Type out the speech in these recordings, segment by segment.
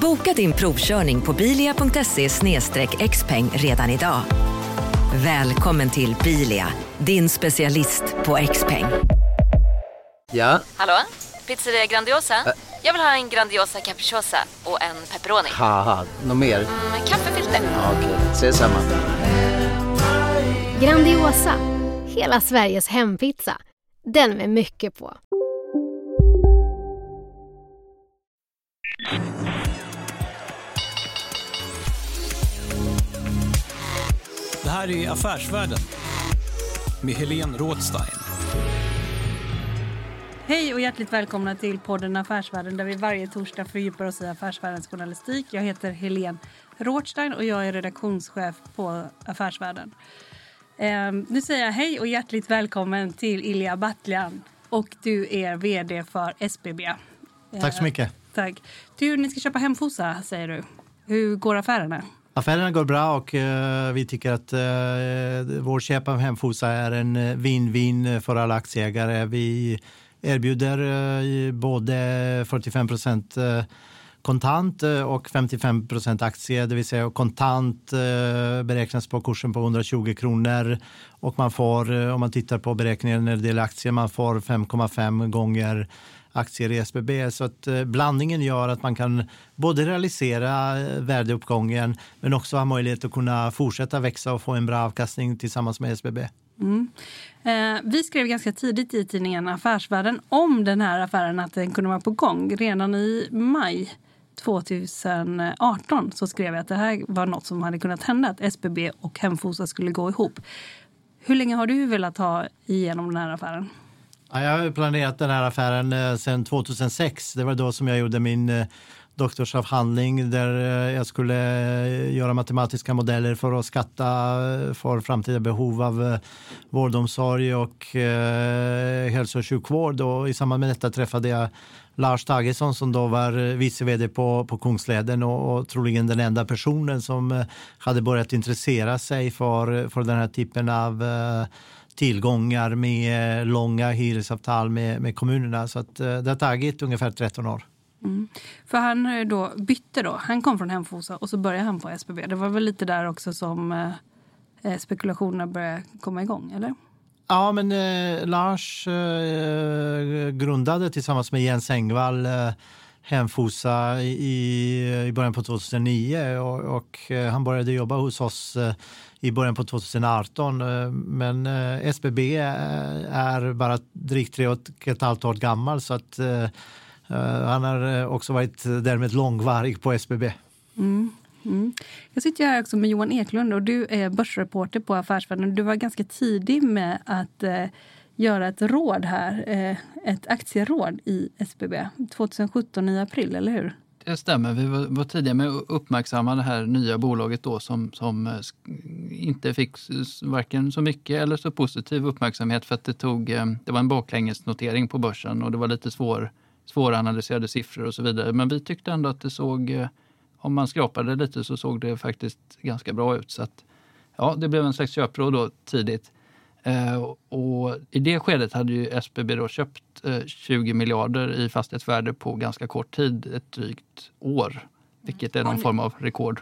Boka din provkörning på bilia.se xpeng redan idag. Välkommen till Bilia, din specialist på XPeng. Ja, Hallå? Pizzeria Grandiosa? Jag vill ha en Grandiosa capriciosa och en pepperoni. något mer? Med kaffefilter. Ja, Okej, ses samma. Grandiosa, hela Sveriges hempizza. Den med mycket på. Det här är Affärsvärlden med Helene Rådstein. Hej och hjärtligt välkomna till podden Affärsvärlden där vi varje torsdag fördjupar oss i affärsvärldens journalistik. Jag heter Helene Rothstein och jag är redaktionschef på Affärsvärlden. Ehm, nu säger jag hej och hjärtligt välkommen till Ilja Batljan och du är vd för SBB. Tack så mycket. Tack. Du, ni ska köpa Hemfosa säger du. Hur går affärerna? Affärerna går bra och uh, vi tycker att uh, vår köp av Hemfosa är en eh, win-win för alla aktieägare. Vi erbjuder uh, både 45 procent kontant och 55 procent aktie, det vill säga kontant beräknas på kursen på 120 kronor och man får, om man tittar på beräkningen när det gäller aktier, man får 5,5 gånger aktier i SBB. Så att eh, blandningen gör att man kan både realisera eh, värdeuppgången men också ha möjlighet att kunna fortsätta växa och få en bra avkastning tillsammans med SBB. Mm. Eh, vi skrev ganska tidigt i tidningen Affärsvärlden om den här affären att den kunde vara på gång. Redan i maj 2018 så skrev jag att det här var något som hade kunnat hända, att SBB och Hemfosa skulle gå ihop. Hur länge har du velat ha igenom den här affären? Ja, jag har planerat den här affären eh, sedan 2006. Det var då som jag gjorde min eh, doktorsavhandling där eh, jag skulle eh, göra matematiska modeller för att skatta eh, för framtida behov av eh, vårdomsorg och eh, hälso och sjukvård. Och I samband med detta träffade jag Lars Tagesson som då var eh, vice vd på, på Kungsleden och, och troligen den enda personen som eh, hade börjat intressera sig för, eh, för den här typen av tillgångar med långa hyresavtal med, med kommunerna. Så att, det har tagit ungefär 13 år. Mm. För han då bytte då. Han kom från Hemfosa och så började han på SBB. Det var väl lite där också som eh, spekulationerna började komma igång, eller? Ja, men eh, Lars eh, grundade tillsammans med Jens Engvall eh, Hemfosa i, i början på 2009 och, och eh, han började jobba hos oss eh, i början på 2018. Eh, men eh, SBB eh, är, bara drygt tre och ett halvt år gammal så att eh, eh han har också varit därmed långvarig på SBB. Mm. Mm. Jag sitter här också med Johan Eklund och du är börsreporter på Affärsvärlden. Du var ganska tidig med att eh, göra ett råd här, eh, ett aktieråd i SBB 2017 i april, eller hur? Det stämmer. Vi var, var tidiga med att uppmärksamma det här nya bolaget då som, som eh, inte fick varken så mycket eller så positiv uppmärksamhet för att det, tog, eh, det var en baklängesnotering på börsen och det var lite svår, svåranalyserade siffror och så vidare. Men vi tyckte ändå att det såg, eh, om man skrapade lite så såg det faktiskt ganska bra ut. Så att, ja, det blev en slags köpråd då tidigt. Eh, och I det skedet hade ju SBB då köpt eh, 20 miljarder i fastighetsvärde på ganska kort tid, ett drygt år. Vilket är någon form av rekord.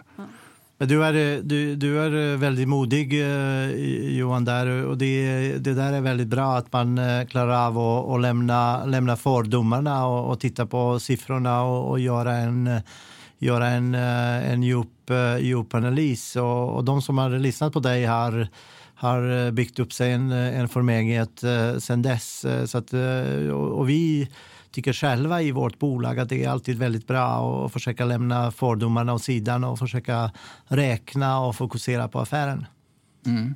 Men du är, du, du är väldigt modig eh, Johan där och det, det där är väldigt bra att man eh, klarar av att, att lämna, lämna fördomarna och, och titta på siffrorna och, och göra en, eh, göra en, eh, en djup, eh, djup analys. Och, och de som har lyssnat på dig har har eh, byggt upp sig en, en förmögenhet sen sedan dess. Så att, och, och vi tycker själva i vårt bolag att det är alltid väldigt bra att försöka lämna fördomarna åt sidan och försöka räkna och fokusera på affären. Mm.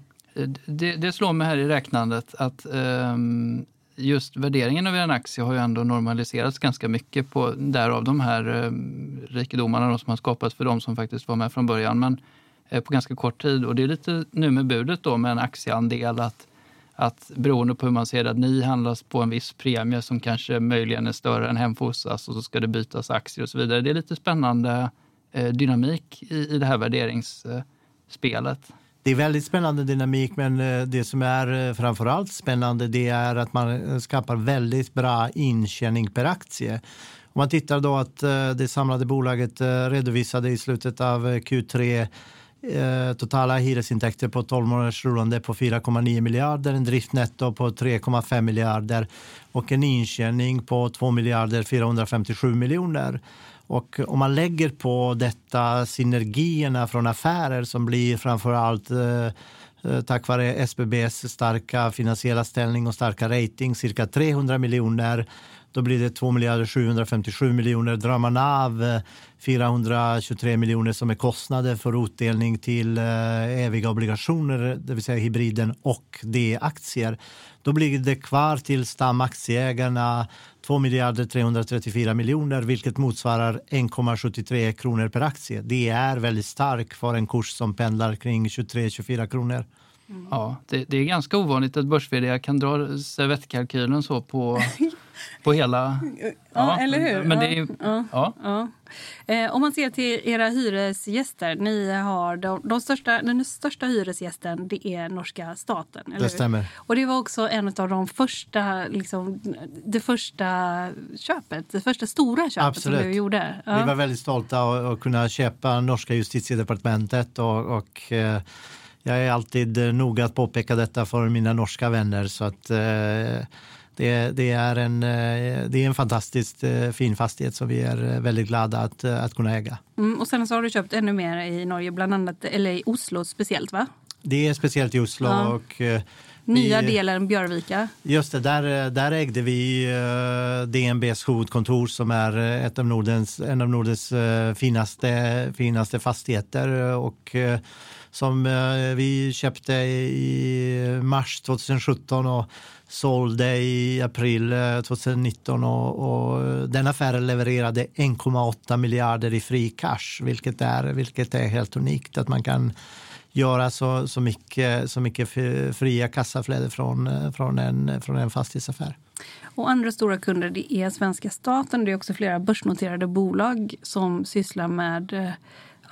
Det, det slår mig här i räknandet att um just värderingen av en aktie har ju ändå normaliserats ganska mycket på därav de här eh, rikedomarna som har skapats för de som faktiskt var med från början. Men eh, på ganska kort tid och det är lite nu med budet då med en aktieandel att att beroende på hur man ser det, att ni handlas på en viss premie som kanske möjligen är större än Hemfosas och så ska det bytas aktier och så vidare. Det är lite spännande eh, dynamik i, i det här värderingsspelet. Det är väldigt spännande dynamik men eh, det som är framför framförallt spännande det är att man eh, skapar väldigt bra intjäning per aktie. Om man tittar då att det samlade bolaget redovisade i slutet av Q3 Eh, totala hyresintäkter på 12 månaders rullande på 4,9 miljarder, en driftnetto på 3,5 miljarder och en intjäning på 2 miljarder 457 miljoner. Och om man lägger på detta synergierna från affärer som blir framför allt eh, eh Eh, tack vare SBBs starka finansiella ställning och starka rating, cirka 300 miljoner då blir det 2 miljarder 757 miljoner. Drar man av eh, 423 miljoner som är kostnader för utdelning till eh, eviga obligationer, det vill säga hybriden och D-aktier, då blir det kvar till stamaktieägarna 2 miljarder 334 miljoner, vilket motsvarar 1,73 kronor per aktie. Det är väldigt starkt för en kurs som pendlar kring 23-24 kronor. Mm. Ja, det, det, är ganska ovanligt att börs kan dra servettkalkylen så på på hela... Ja, ja eller hur? Men det är, ja, ja. ja. Eh, om man ser till era hyresgäster. Ni har de, de största, den största hyresgästen det är norska staten. Eller det stämmer. Hur? Och det var också en av de första, liksom, det första köpet, det första stora köpet Absolut. som du gjorde. Ja. Vi var väldigt stolta att kunna köpa norska justitiedepartementet och, och eh, jag är alltid noga att påpeka detta för mina norska vänner. Så att, eh, det, det, är en, eh, det är en fantastiskt eh, fin fastighet som vi är eh, väldigt glada att, att kunna äga. Mm, och sen så har du köpt ännu mer i Norge, bland annat, eller i Oslo speciellt va? Det är speciellt i Oslo. Ja. Och, Nya vi, delen Björvika. Just det, där, där ägde vi DNBs huvudkontor som är ett av Nordens, en av Nordens finaste, finaste fastigheter. Och, som eh, vi köpte i mars 2017 och sålde i april eh, 2019 och, och eh, den affären levererade 1,8 miljarder i fri cash, vilket är, vilket är helt unikt att man kan göra så, så mycket, så mycket fria kassaflöde från, från, en, från en fastighetsaffär. Och andra stora kunder det är svenska staten. Det är också flera börsnoterade bolag som sysslar med eh,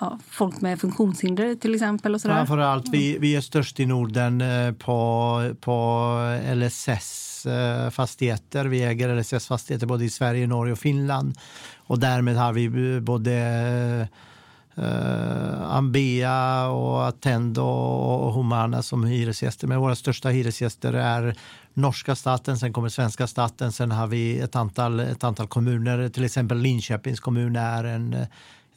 ja, folk med funktionshinder till exempel? Och sådär. Framförallt, vi, vi är störst i Norden eh, på, på LSS-fastigheter. Eh, vi äger LSS-fastigheter både i Sverige, Norge och Finland. Och därmed har vi eh, både Uh, Ambea och Attendo och Humana som hyresgäster. Men våra största hyresgäster är norska staten, sen kommer svenska staten, sen har vi ett antal, ett antal kommuner, till exempel Linköpings kommun är en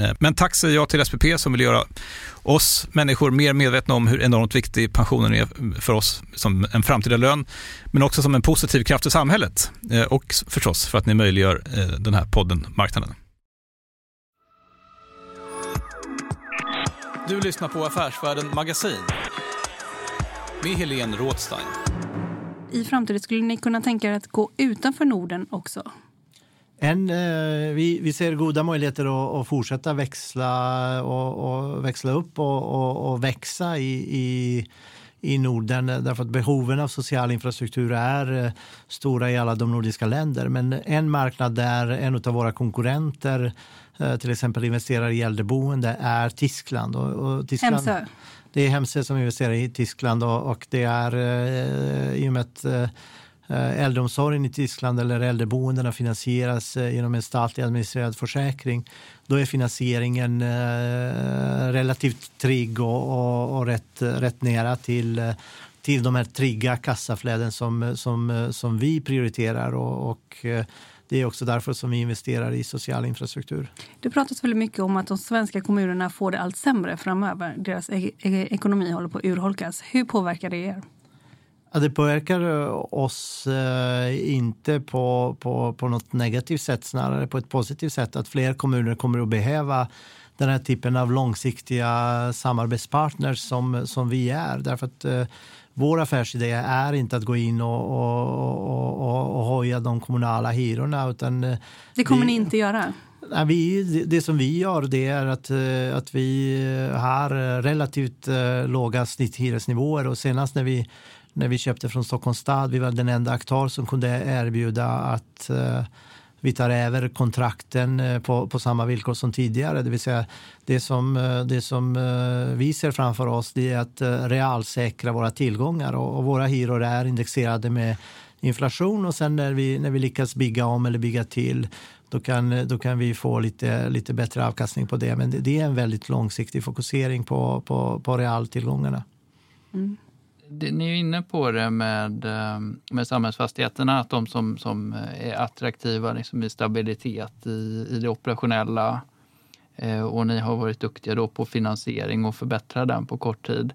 Eh, men tack säger jag till SPP som vill göra oss människor mer medvetna om hur enormt viktig pensionen är för oss som en framtida lön, men också som en positiv kraft i samhället eh, och förstås för att ni möjliggör eh, den här podden Marknaden. Du lyssnar på Affärsvärlden Magasin med Helene Rådstein. I framtiden skulle ni kunna tänka er att gå utanför Norden också? En, eh, vi, vi ser goda möjligheter att, att fortsätta växla, och, och växla upp och, och, och växa i, i, i Norden därför att behoven av social infrastruktur är eh, stora i alla de nordiska länder. Men en marknad där en av våra konkurrenter eh, till exempel investerar i äldreboende är Tyskland. Och, och Tyskland Hemsö? Det är Hemsö som investerar i Tyskland och, och det är eh, i och med att Eh, äldreomsorgen i Tyskland eller äldreboendena finansieras eh, genom en statlig administrerad försäkring. Då är finansieringen eh, relativt trygg och, och, och rätt, rätt nära till, till de här trygga kassaflöden som, som, som vi prioriterar. och, och det är också därför som vi investerar i social infrastruktur. Det pratas väldigt mycket om att de svenska kommunerna får det allt sämre framöver. Deras e e ekonomi håller på att urholkas. Hur påverkar det er? Ja, det påverkar oss eh, inte på, på, på något negativt sätt, snarare på ett positivt sätt. Att fler kommuner kommer att behöva den här typen av långsiktiga samarbetspartners som, som vi är. Därför att eh, vår affärsidé är inte att gå in och, och, och, och höja de kommunala hyrorna. Utan eh, det kommer vi, ni inte göra? Nej, vi, det, som vi gör det är att, eh, att vi eh, har eh, relativt låga snitthyresnivåer och senast när vi, när vi köpte från Stockholms stad, vi var den enda aktör som kunde erbjuda att vi tar över kontrakten på, på samma villkor som tidigare. Det vill säga det som, det som vi ser framför oss det är att realsäkra våra tillgångar. Och, och våra hyror är indexerade med inflation. Och sen när vi, när vi lyckas bygga om eller bygga till då kan, då kan vi få lite, lite bättre avkastning på det. Men det, det är en väldigt långsiktig fokusering på, på, på realtillgångarna. Mm ni är inne på det med, eh, med samhällsfastigheterna, att de som, som är attraktiva liksom i stabilitet i, i det operationella eh, och ni har varit duktiga då på finansiering och förbättra den på kort tid.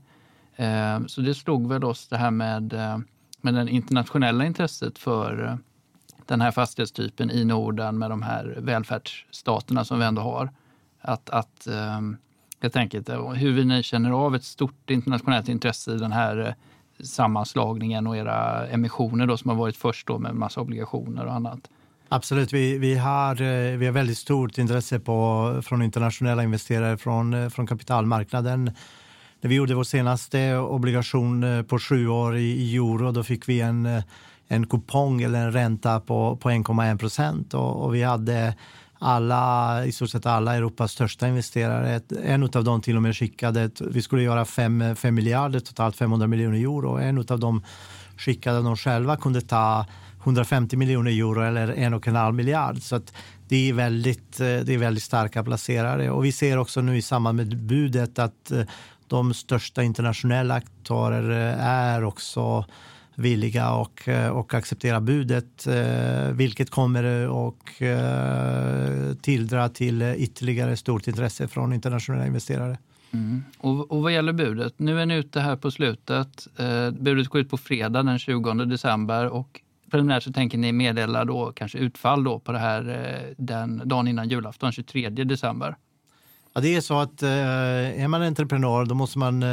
Eh, så det slog väl oss det här med, med det internationella intresset för den här fastighetstypen i Norden med de här välfärdsstaterna som vi ändå har. Att, att ehm, helt enkelt. Eh, hur ni känner av ett stort internationellt intresse i den här eh, sammanslagningen och era emissioner då, som har varit först då med massa obligationer och annat. Absolut, vi, vi, har, eh, vi har väldigt stort intresse på, från internationella investerare från, från kapitalmarknaden. När vi gjorde vår senaste obligation på sju år i euro, då fick vi en, en kupong eller en ränta på, på 1,1 procent och, och vi hade alla, i stort sett alla Europas största investerare. En av dem till och med skickade, vi skulle göra 5 miljarder, totalt 500 miljoner euro. En av dem skickade att de själva kunde ta 150 miljoner euro eller en och en halv miljard. Så att det, är väldigt, eh, det är väldigt starka placerare. Och vi ser också nu i samband med budet att eh, de största internationella aktörer eh, är också villiga och, eh, och acceptera budet, eh, vilket kommer att eh, tilldra till ytterligare stort intresse från internationella investerare. Mm. Och, och vad gäller budet, nu är ni ute här på slutet. Eh, budet går ut på fredag den 20 december och preliminärt så tänker ni meddela då kanske utfall då på det här eh, den dagen innan julafton, 23 december. Ja, det är så att eh, är man entreprenör då måste man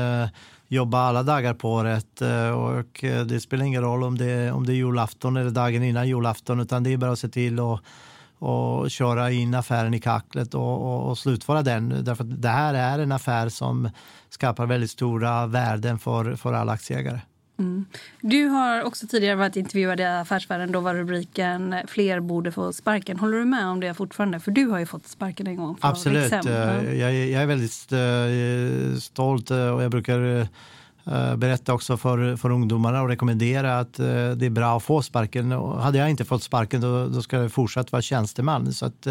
jobba alla dagar på året eh, och eh, det spelar ingen roll om det, om det är julafton eller dagen innan julafton utan det är bara att se till att och köra in affären i kacklet och, och, och slutföra den. Därför det här är en affär som skapar väldigt stora värden för, för alla aktieägare. Mm. Du har också tidigare varit intervjuad i Affärsvärlden. Då var rubriken “Fler borde få sparken”. Håller du med om det fortfarande? För du har ju fått sparken en gång. Absolut. Eh, jag, jag, är väldigt uh, stolt och jag brukar berätta också för, för ungdomarna och rekommendera att det är bra att få sparken. Och hade jag inte fått sparken då, då ska jag fortsatt vara tjänsteman. Så att,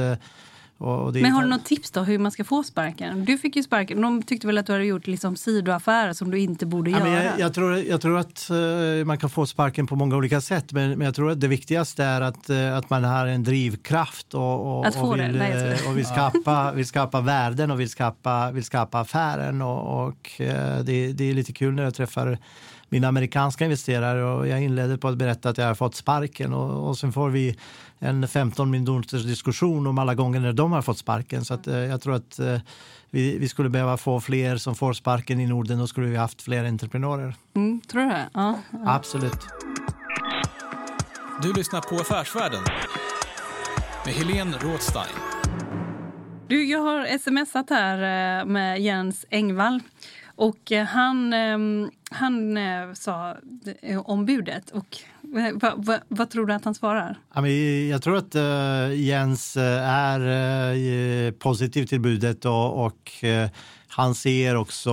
men har du något tips då hur man ska få sparken? Du fick ju sparken. De tyckte väl att du hade gjort liksom sidoaffärer som du inte borde ja, göra? Jag, jag, tror, jag tror att uh, man kan få sparken på många olika sätt. Men, men jag tror att det viktigaste är att, uh, att man har en drivkraft och, och, få och vill? Nej, och vill, skapa, vill skapa värden och vill skapa, vill skapa affären. Och, och det, det är lite kul när jag träffar mina amerikanska investerare och jag inledde på att berätta att jag har fått sparken och, och sen får vi en 15 minuters diskussion om alla gånger när de har fått sparken. Så att, eh, jag tror att eh, vi, vi, skulle behöva få fler som får sparken i Norden. Då skulle vi haft fler entreprenörer. Mm, tror du det? Ja, ja. Absolut. Du lyssnar på Affärsvärlden med Helene Rådstein. Du, jag har smsat här eh, med Jens Engvall. Och han, han sa om budet. Och Va, va, vad tror du att han svarar? Jag tror att uh, Jens eh, är uh, positiv till budet och, och han ser också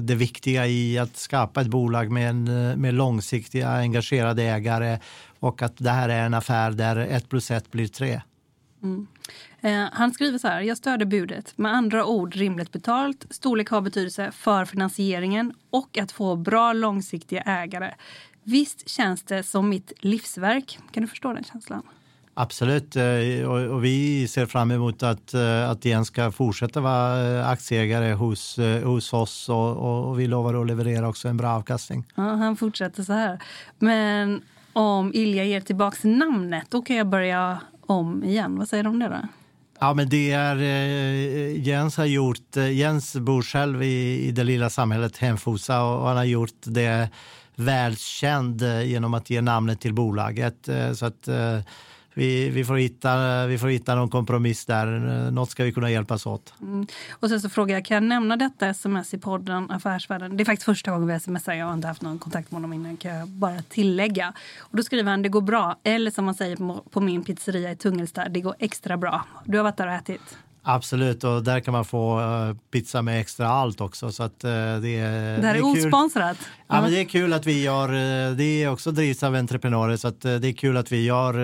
det viktiga i att skapa ett bolag med, en, med långsiktiga engagerade ägare och att det här är en affär där ett plus ett blir tre. Mm. Han skriver så här, jag stöder budet. Med andra ord rimligt betalt, storlek har betydelse för finansieringen och att få bra långsiktiga ägare. Visst känns det som mitt livsverk. Kan du förstå den känslan? Absolut, eh, och vi ser fram emot att, eh, att Jens ska fortsätta vara eh, aktieägare hos, hos oss och, och vi lovar att leverera också en bra avkastning. Ja, han fortsätter så här. Men om Ilja ger tillbaka namnet, då kan jag börja om igen. Vad säger du om det då? Ja, men det är eh, Jens har gjort. Eh, Jens bor själv i, i det lilla samhället Hemfosa och han har gjort det välkänd eh, genom att ge namnet till bolaget. Eh, så att eh, vi, vi, får hitta, vi får hitta någon kompromiss där. Något ska vi kunna hjälpas åt. Mm. Och sen så frågar jag, kan jag nämna detta sms i podden Affärsvärlden? Det är faktiskt första gången vi smsar. Jag har inte haft någon kontakt med honom innan. Kan jag bara tillägga. Och då skriver han, det går bra. Eller som man säger på min pizzeria i Tungelsta, det går extra bra. Du har varit där och ätit? Absolut, och där kan man få uh, pizza med extra allt också. Så att, uh, det, är, det här är, är osponsrat. Ja, men det är kul att vi gör, uh, det är också drivs av entreprenörer så att, det är kul att vi gör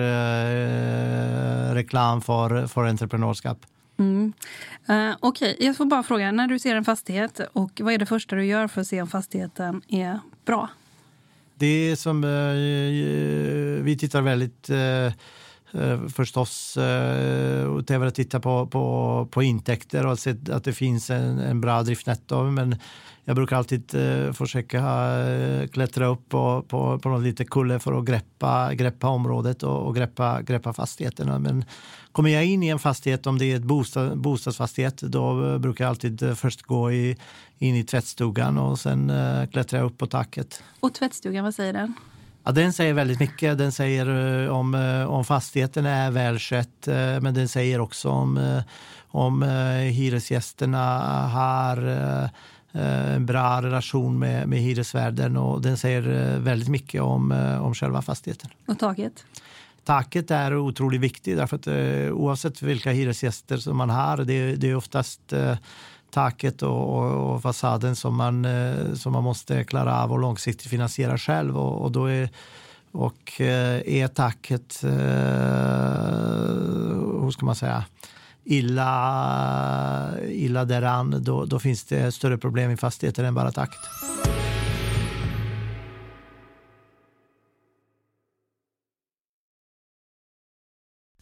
reklam för, för entreprenörskap. Mm. Okej, okay. jag får bara fråga, när du ser en fastighet och vad är det första du gör för att se om fastigheten är bra? Det är som vi tittar väldigt Eh, förstås eh, utöver att titta på, på, på intäkter och se att det finns en, en bra driftnetto. Men jag brukar alltid eh, försöka eh, klättra upp på, på, på någon liten kulle för att greppa, greppa området och, och greppa, greppa fastigheterna. Men kommer jag in i en fastighet, om det är ett bostad, bostadsfastighet, då eh, brukar jag alltid eh, först gå i, in i tvättstugan och sen eh, klättra upp på taket. Och tvättstugan, vad säger den? Ja, den säger väldigt mycket. Den säger uh, om, uh, om fastigheten är välskött, uh, men den säger också om, om hyresgästerna har en bra relation med, med hyresvärden och den säger väldigt mycket om, om själva fastigheten. Och taket? Taket är otroligt viktigt därför att oavsett vilka hyresgäster som man har, det, det är oftast taket och, och, och, fasaden som man, eh, som man måste klara av och långsiktigt finansiera själv. Och, och då är, och eh, är taket, eh, hur ska man säga, illa, illa däran, då, då finns det större problem i fastigheten än bara taket.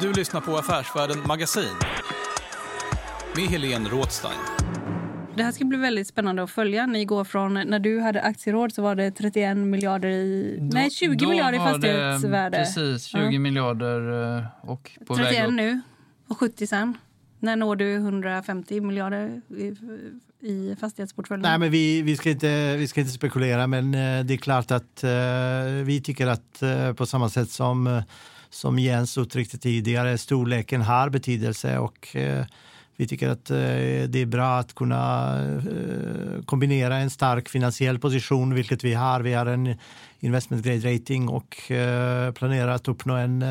Du lyssnar på Affärsvärlden Magasin med Helene Rådstein. Det här ska bli väldigt spännande att följa. Ni går från, när du hade aktieråd så var det 31 miljarder i... Då, nej, 20 miljarder i fastighetsvärde. precis, 20 ja. miljarder eh, och på 31 väg upp. nu och 70 sen. När når du 150 miljarder i, i fastighetsportföljen? Nej, men vi, vi, ska inte, vi ska inte spekulera, men eh, det är klart att uh, vi tycker att uh, på samma sätt som, som Jens uttryckte tidigare, storleken har betydelse och eh, vi tycker att eh, det är bra att kunna eh, kombinera en stark finansiell position, vilket vi har. Vi har en investment grade rating och planerar att uppnå en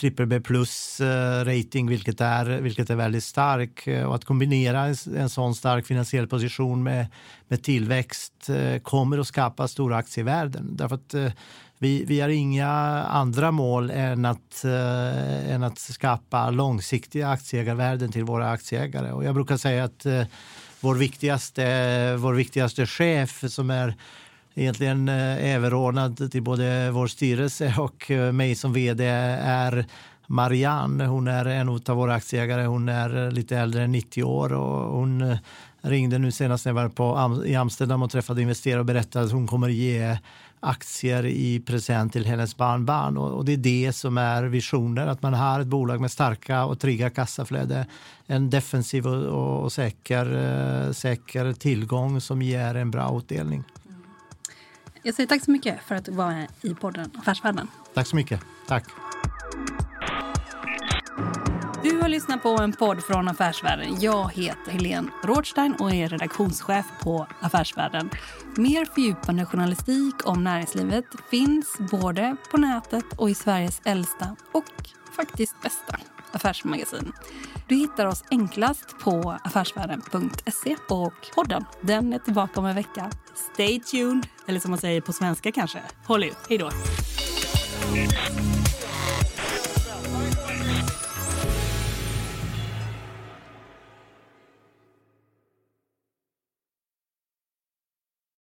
triple B plus rating, vilket är, vilket är väldigt stark. Och att kombinera en, en sån stark finansiell position med, med tillväxt kommer att skapa stora aktievärden. Därför att vi, vi har inga andra mål än att, eh, än att skapa långsiktiga aktieägarvärden till våra aktieägare. Och jag brukar säga att eh, vår, viktigaste, vår viktigaste chef som är egentligen eh, överordnad till både vår styrelse och eh, mig som vd är Marianne. Hon är en av våra aktieägare. Hon är eh, lite äldre än 90 år och hon eh, ringde nu senast när jag var på, i Amsterdam och träffade investerare och berättade att hon kommer ge aktier i present till hennes barnbarn. Och, och det är det som är visionen, att man har ett bolag med starka och trygga kassaflöde. En defensiv och, och, säker, uh, säker tillgång som ger en bra utdelning. Jag säger tack så mycket för att du var med i podden Affärsvärlden. Tack så mycket. Tack. Du har lyssnat på en podd från Affärsvärlden. Jag heter Helene Rådstein och är redaktionschef på Affärsvärlden. Mer fördjupande journalistik om näringslivet finns både på nätet och i Sveriges äldsta och faktiskt bästa affärsmagasin. Du hittar oss enklast på affärsvärlden.se och podden den är tillbaka om en vecka. Stay tuned! Eller som man säger på svenska kanske, håll ut. Hej då!